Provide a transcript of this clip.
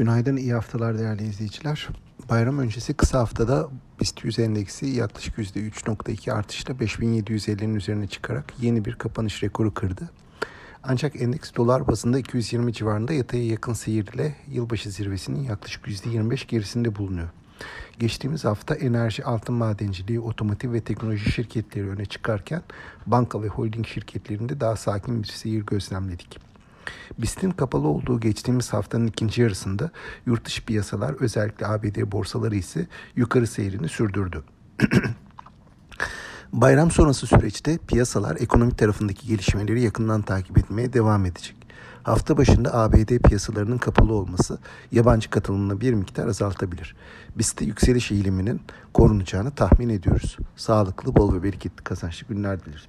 Günaydın, iyi haftalar değerli izleyiciler. Bayram öncesi kısa haftada BIST 100 endeksi yaklaşık %3.2 artışla 5750'nin üzerine çıkarak yeni bir kapanış rekoru kırdı. Ancak endeks dolar bazında 220 civarında yataya yakın seyirle yılbaşı zirvesinin yaklaşık %25 gerisinde bulunuyor. Geçtiğimiz hafta enerji, altın madenciliği, otomotiv ve teknoloji şirketleri öne çıkarken banka ve holding şirketlerinde daha sakin bir seyir gözlemledik. BIST'in kapalı olduğu geçtiğimiz haftanın ikinci yarısında yurt dışı piyasalar özellikle ABD borsaları ise yukarı seyrini sürdürdü. Bayram sonrası süreçte piyasalar ekonomi tarafındaki gelişmeleri yakından takip etmeye devam edecek. Hafta başında ABD piyasalarının kapalı olması yabancı katılımını bir miktar azaltabilir. Biz de yükseliş eğiliminin korunacağını tahmin ediyoruz. Sağlıklı, bol ve bereketli kazançlı günler dileriz.